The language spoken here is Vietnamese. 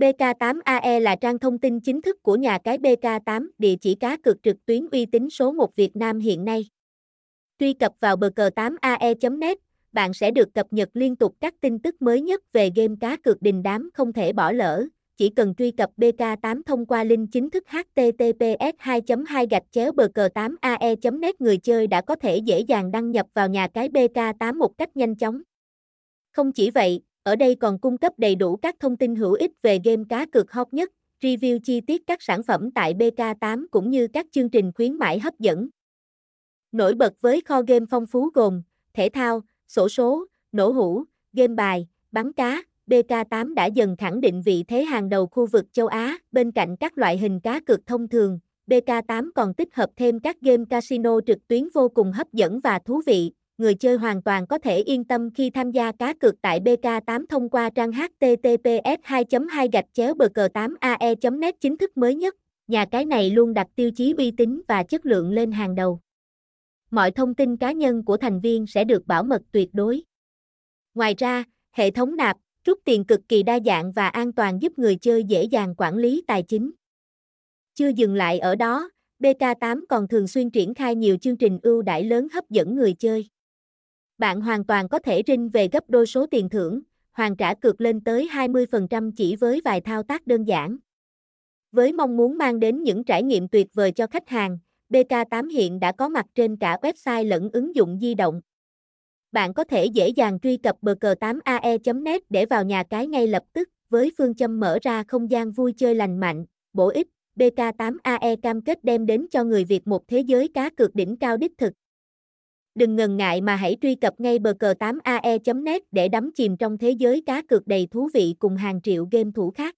BK8AE là trang thông tin chính thức của nhà cái BK8, địa chỉ cá cược trực tuyến uy tín số 1 Việt Nam hiện nay. Truy cập vào bờ cờ 8ae.net, bạn sẽ được cập nhật liên tục các tin tức mới nhất về game cá cược đình đám không thể bỏ lỡ. Chỉ cần truy cập BK8 thông qua link chính thức https 2 2 gạch chéo bờ cờ 8 ae net người chơi đã có thể dễ dàng đăng nhập vào nhà cái BK8 một cách nhanh chóng. Không chỉ vậy, ở đây còn cung cấp đầy đủ các thông tin hữu ích về game cá cược hot nhất, review chi tiết các sản phẩm tại BK8 cũng như các chương trình khuyến mãi hấp dẫn. Nổi bật với kho game phong phú gồm thể thao, sổ số, nổ hũ, game bài, bắn cá, BK8 đã dần khẳng định vị thế hàng đầu khu vực châu Á, bên cạnh các loại hình cá cược thông thường, BK8 còn tích hợp thêm các game casino trực tuyến vô cùng hấp dẫn và thú vị. Người chơi hoàn toàn có thể yên tâm khi tham gia cá cược tại BK8 thông qua trang https 2 2 gạch chéo bờ cờ 8 ae net chính thức mới nhất. Nhà cái này luôn đặt tiêu chí uy tín và chất lượng lên hàng đầu mọi thông tin cá nhân của thành viên sẽ được bảo mật tuyệt đối. Ngoài ra, hệ thống nạp, rút tiền cực kỳ đa dạng và an toàn giúp người chơi dễ dàng quản lý tài chính. Chưa dừng lại ở đó, BK8 còn thường xuyên triển khai nhiều chương trình ưu đãi lớn hấp dẫn người chơi. Bạn hoàn toàn có thể rinh về gấp đôi số tiền thưởng, hoàn trả cược lên tới 20% chỉ với vài thao tác đơn giản. Với mong muốn mang đến những trải nghiệm tuyệt vời cho khách hàng, BK8 hiện đã có mặt trên cả website lẫn ứng dụng di động. Bạn có thể dễ dàng truy cập bk8ae.net để vào nhà cái ngay lập tức, với phương châm mở ra không gian vui chơi lành mạnh, bổ ích. BK8AE cam kết đem đến cho người Việt một thế giới cá cược đỉnh cao đích thực. Đừng ngần ngại mà hãy truy cập ngay bờ cờ 8ae.net để đắm chìm trong thế giới cá cược đầy thú vị cùng hàng triệu game thủ khác.